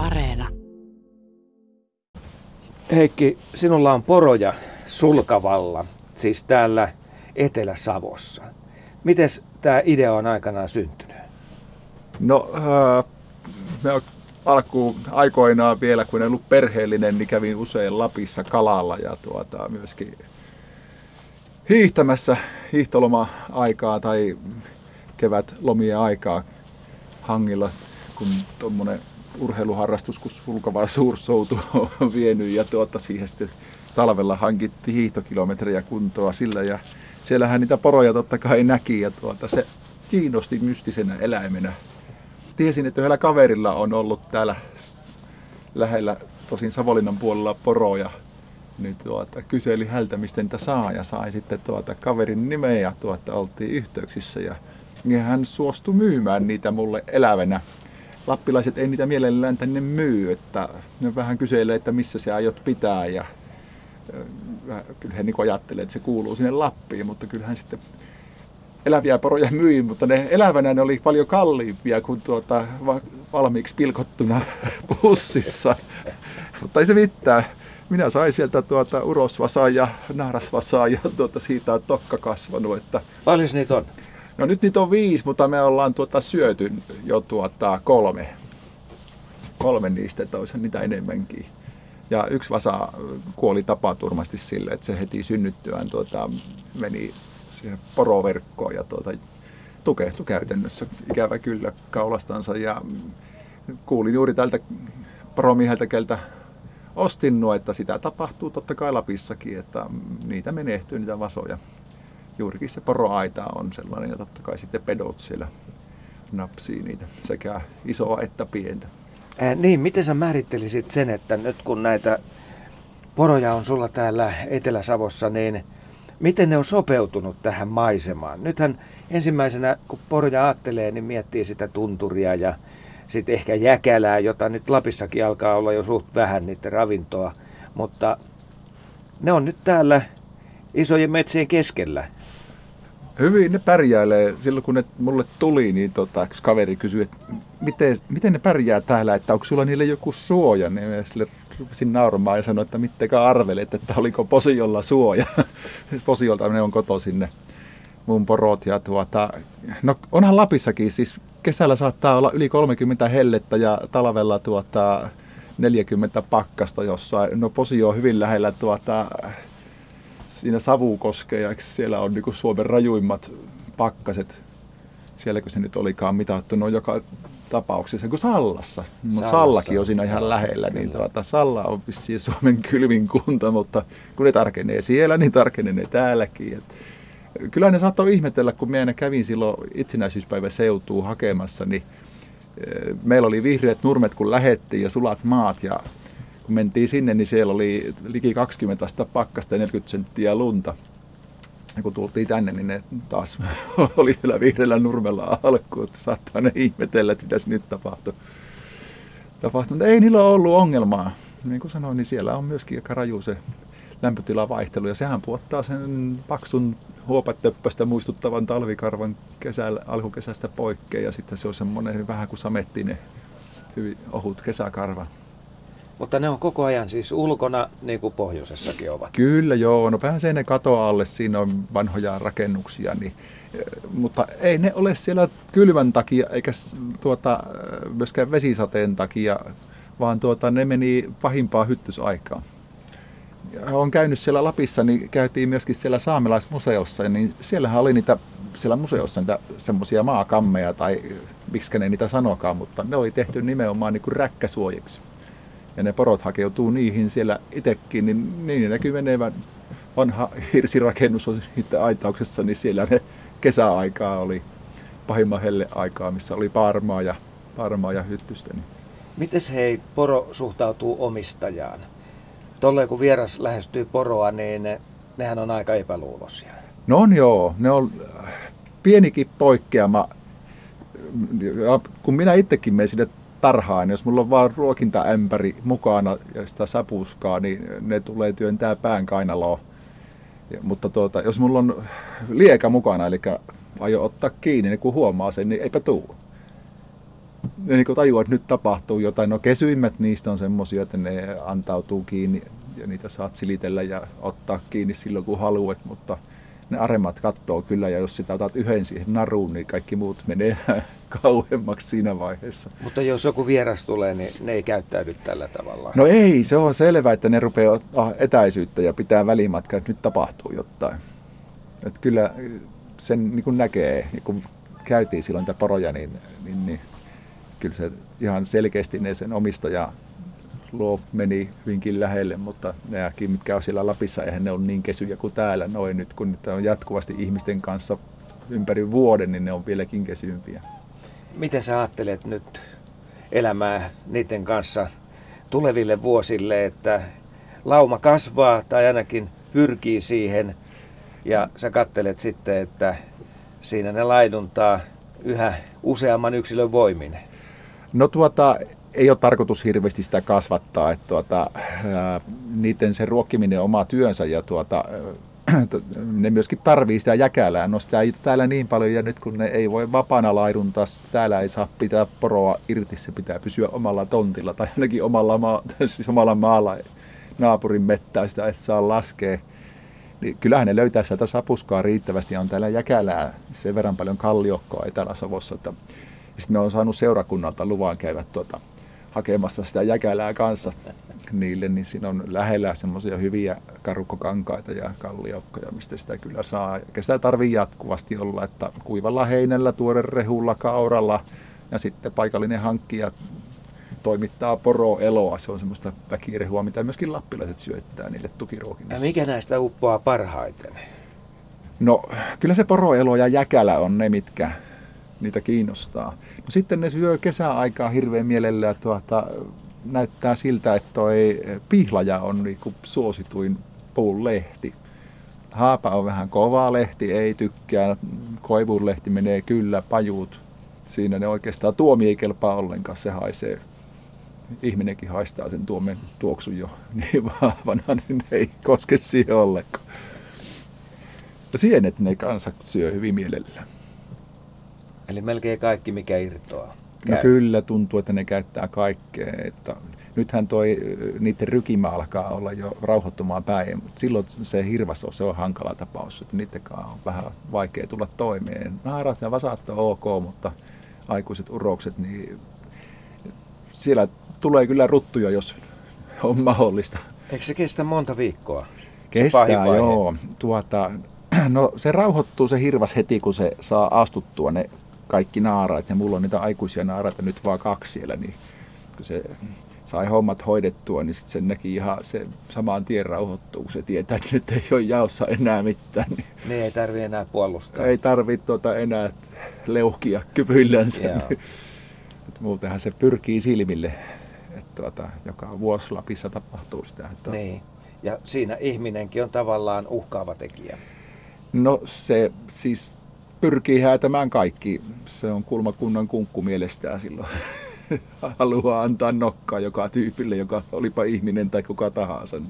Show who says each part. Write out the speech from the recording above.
Speaker 1: Areena.
Speaker 2: Heikki, sinulla on poroja Sulkavalla, siis täällä Etelä-Savossa. Miten tämä idea on aikanaan syntynyt?
Speaker 3: No, äh, me alkuun aikoinaan vielä, kun en ollut perheellinen, niin kävin usein Lapissa kalalla ja tuota, myöskin hiihtämässä hiihtoloma-aikaa tai kevätlomien aikaa hangilla, kun tuommoinen urheiluharrastus, kun sulkava suursoutu on vienyt ja tuota, siihen sitten talvella hankittiin hiihtokilometrejä kuntoa sillä ja siellähän niitä poroja totta kai näki ja tuota, se kiinnosti mystisenä eläimenä. Tiesin, että yhdellä kaverilla on ollut täällä lähellä, tosin Savonlinnan puolella poroja, niin tuota, kyseli häneltä, mistä niitä saa ja sai sitten tuota, kaverin nimeä ja tuota, oltiin yhteyksissä ja, ja hän suostui myymään niitä mulle elävänä. Lappilaiset ei niitä mielellään tänne myy, että ne vähän kyselee, että missä se aiot pitää ja kyllä he niin ajattelee, että se kuuluu sinne Lappiin, mutta kyllähän sitten eläviä poroja myi, mutta ne elävänä ne oli paljon kalliimpia kuin tuota, valmiiksi pilkottuna pussissa. mutta ei se mitään. Minä sain sieltä tuota urosvasaa ja naarasvasaa ja tuota, siitä on tokka kasvanut. Että...
Speaker 2: Paljon niitä on?
Speaker 3: No nyt niitä on viisi, mutta me ollaan tuota syöty jo tuota kolme. Kolme niistä, että olisi niitä enemmänkin. Ja yksi vasa kuoli tapaturmasti sille, että se heti synnyttyään tuota, meni siihen poroverkkoon ja tuota, tukehtui käytännössä ikävä kyllä kaulastansa. Ja kuulin juuri tältä poromieheltä, keltä ostin nuo, että sitä tapahtuu totta kai Lapissakin, että niitä menehtyy niitä vasoja. Juurikin se poroaita on sellainen ja totta kai sitten pedot siellä napsii niitä sekä isoa että pientä.
Speaker 2: Äh, niin, miten sä määrittelisit sen, että nyt kun näitä poroja on sulla täällä Etelä-Savossa, niin miten ne on sopeutunut tähän maisemaan? Nythän ensimmäisenä, kun poroja ajattelee, niin miettii sitä tunturia ja sitten ehkä jäkälää, jota nyt Lapissakin alkaa olla jo suht vähän niiden ravintoa. Mutta ne on nyt täällä isojen metsien keskellä.
Speaker 3: Hyvin ne pärjäilee. Silloin kun ne mulle tuli, niin tota, kaveri kysyi, että miten, miten ne pärjää täällä, että onko sulla niille joku suoja? Niin sille rupesin nauramaan ja sanoin, että mittekä arvelet, että oliko Posiolla suoja. Posiolta ne on koto sinne mun porot. Ja tuota, no onhan Lapissakin, siis kesällä saattaa olla yli 30 hellettä ja talvella tuota, 40 pakkasta jossain. No Posio on hyvin lähellä tuota, siinä Savukoskea, ja siellä on niin Suomen rajuimmat pakkaset, sielläkö se nyt olikaan mitattu, no joka tapauksessa, kuin Sallassa. Sallassa. Sallakin on siinä ihan lähellä, niin tuota, Salla on vissiin Suomen kylvin kunta, mutta kun ne tarkenee siellä, niin tarkenee ne täälläkin. Et kyllä ne saattoi ihmetellä, kun minä kävin silloin itsenäisyyspäivä seutuu hakemassa, niin eh, meillä oli vihreät nurmet, kun lähettiin ja sulat maat ja kun mentiin sinne, niin siellä oli liki 20 astetta pakkasta ja 40 senttiä lunta. Ja kun tultiin tänne, niin ne taas oli siellä vihreällä nurmella alkuun, että saattaa ne ihmetellä, että mitäs nyt tapahtuu. Tapahtui, mutta ei niillä ollut ongelmaa. Niin kuin sanoin, niin siellä on myöskin aika raju se lämpötilavaihtelu ja sehän puottaa sen paksun huopatöppöstä muistuttavan talvikarvan kesällä, alkukesästä poikkeen ja sitten se on semmoinen vähän kuin samettinen hyvin ohut kesäkarva.
Speaker 2: Mutta ne on koko ajan siis ulkona, niin kuin pohjoisessakin ovat.
Speaker 3: Kyllä joo, no pääsee ne katoa alle, siinä on vanhoja rakennuksia, niin, eh, mutta ei ne ole siellä kylvän takia eikä tuota, eh, myöskään vesisateen takia, vaan tuota, ne meni pahimpaa hyttysaikaa. Olen käynyt siellä Lapissa, niin käytiin myöskin siellä saamelaismuseossa, niin siellähän oli niitä siellä museossa niitä semmoisia maakammeja tai miksi ne niitä sanokaan, mutta ne oli tehty nimenomaan niin kuin räkkäsuojiksi ja ne porot hakeutuu niihin siellä itsekin, niin niin näkyy menevän vanha hirsirakennus on sitten aitauksessa, niin siellä ne kesäaikaa oli pahimman helle aikaa, missä oli parmaa ja, parmaa ja hyttystä. Niin.
Speaker 2: Miten hei poro suhtautuu omistajaan? Tolleen kun vieras lähestyy poroa, niin ne, nehän on aika epäluuloisia.
Speaker 3: No on joo, ne on pienikin poikkeama. Kun minä itsekin menen sinne tarhaan. Jos mulla on vaan ruokintaämpäri mukana ja sitä sapuskaa, niin ne tulee työntää pään kainaloon. Mutta tuota, jos mulla on lieka mukana, eli aio ottaa kiinni, niin kun huomaa sen, niin eipä tuu. ne niin tajuaa, että nyt tapahtuu jotain. No kesyimmät niistä on semmoisia, että ne antautuu kiinni ja niitä saat silitellä ja ottaa kiinni silloin kun haluat, mutta ne aremmat kattoo kyllä ja jos sitä otat yhden siihen naruun, niin kaikki muut menee kauemmaksi siinä vaiheessa.
Speaker 2: Mutta jos joku vieras tulee, niin ne ei käyttäydy tällä tavalla.
Speaker 3: No ei, se on selvää, että ne rupeaa ottaa etäisyyttä ja pitää välimatkaa, että nyt tapahtuu jotain. Että kyllä sen niin kuin näkee, kun käytiin silloin niitä poroja, niin, niin, niin kyllä se ihan selkeästi ne sen omistaja luo meni hyvinkin lähelle, mutta nämäkin, mitkä on siellä Lapissa, eihän ne ole niin kesyjä kuin täällä noin nyt, kun nyt on jatkuvasti ihmisten kanssa ympäri vuoden, niin ne on vieläkin kesympiä.
Speaker 2: Miten sä ajattelet nyt elämää niiden kanssa tuleville vuosille, että lauma kasvaa tai ainakin pyrkii siihen ja sä kattelet sitten, että siinä ne laiduntaa yhä useamman yksilön voimin?
Speaker 3: No tuota, ei ole tarkoitus hirveästi sitä kasvattaa, että tuota, ää, niiden se ruokkiminen on oma työnsä ja tuota, ne myöskin tarvii sitä jäkälää. No sitä ei täällä niin paljon ja nyt kun ne ei voi vapaana laiduntaa, täällä ei saa pitää poroa irti, se pitää pysyä omalla tontilla tai ainakin omalla, maa, siis omalla maalla naapurin mettää sitä, että saa laskea. Niin kyllähän ne löytää sieltä sapuskaa riittävästi ja on täällä jäkälää sen verran paljon kalliokkoa Etelä-Savossa. Että... Sitten me on saanut seurakunnalta luvan käydä tuota, hakemassa sitä jäkälää kanssa niille, niin siinä on lähellä semmoisia hyviä karukkokankaita ja kalliokkoja, mistä sitä kyllä saa. Eikä sitä tarvii jatkuvasti olla, että kuivalla heinällä, tuore rehulla, kauralla ja sitten paikallinen hankkija toimittaa poroeloa. Se on semmoista väkirehua, mitä myöskin lappilaiset syöttää niille tukiruokinnassa.
Speaker 2: Ja mikä näistä uppoaa parhaiten?
Speaker 3: No, kyllä se poroelo ja jäkälä on ne, mitkä niitä kiinnostaa. No, sitten ne syö kesäaikaa hirveän mielellä. Tuota, näyttää siltä, että toi pihlaja on niinku suosituin puun lehti. Haapa on vähän kova lehti, ei tykkää. Koivun lehti menee kyllä, pajuut. Siinä ne oikeastaan tuomi ei kelpaa ollenkaan, se haisee. Ihminenkin haistaa sen tuomen tuoksun jo niin vahvana, niin ei koske siihen ollenkaan. Sienet ne kanssa syö hyvin mielellään.
Speaker 2: Eli melkein kaikki, mikä irtoaa.
Speaker 3: No kyllä, tuntuu, että ne käyttää kaikkea. Että nythän toi, niiden rykimä alkaa olla jo rauhoittumaan päin, mutta silloin se hirvas on, se on hankala tapaus, että niiden on vähän vaikea tulla toimeen. Naarat ja vasat on ok, mutta aikuiset urokset, niin siellä tulee kyllä ruttuja, jos on mahdollista.
Speaker 2: Eikö se kestä monta viikkoa?
Speaker 3: Kestää, joo. Tuota, no se rauhoittuu se hirvas heti, kun se saa astuttua ne kaikki naaraat ja mulla on niitä aikuisia naaraita nyt vaan kaksi siellä, niin kun se sai hommat hoidettua, niin sitten se näki ihan se samaan tien rauhoittuu, kun se tietää, että nyt ei ole jaossa enää mitään. Niin,
Speaker 2: niin ei tarvi enää puolustaa.
Speaker 3: Ei tarvi tuota enää leuhkia kypyllänsä. Niin, muutenhan se pyrkii silmille, että tuota, joka vuosi Lapissa tapahtuu sitä. Että
Speaker 2: niin. Ja siinä ihminenkin on tavallaan uhkaava tekijä.
Speaker 3: No se siis pyrkii häätämään kaikki. Se on kulmakunnan kunkku mielestään silloin. Haluaa antaa nokkaa joka tyypille, joka olipa ihminen tai kuka tahansa.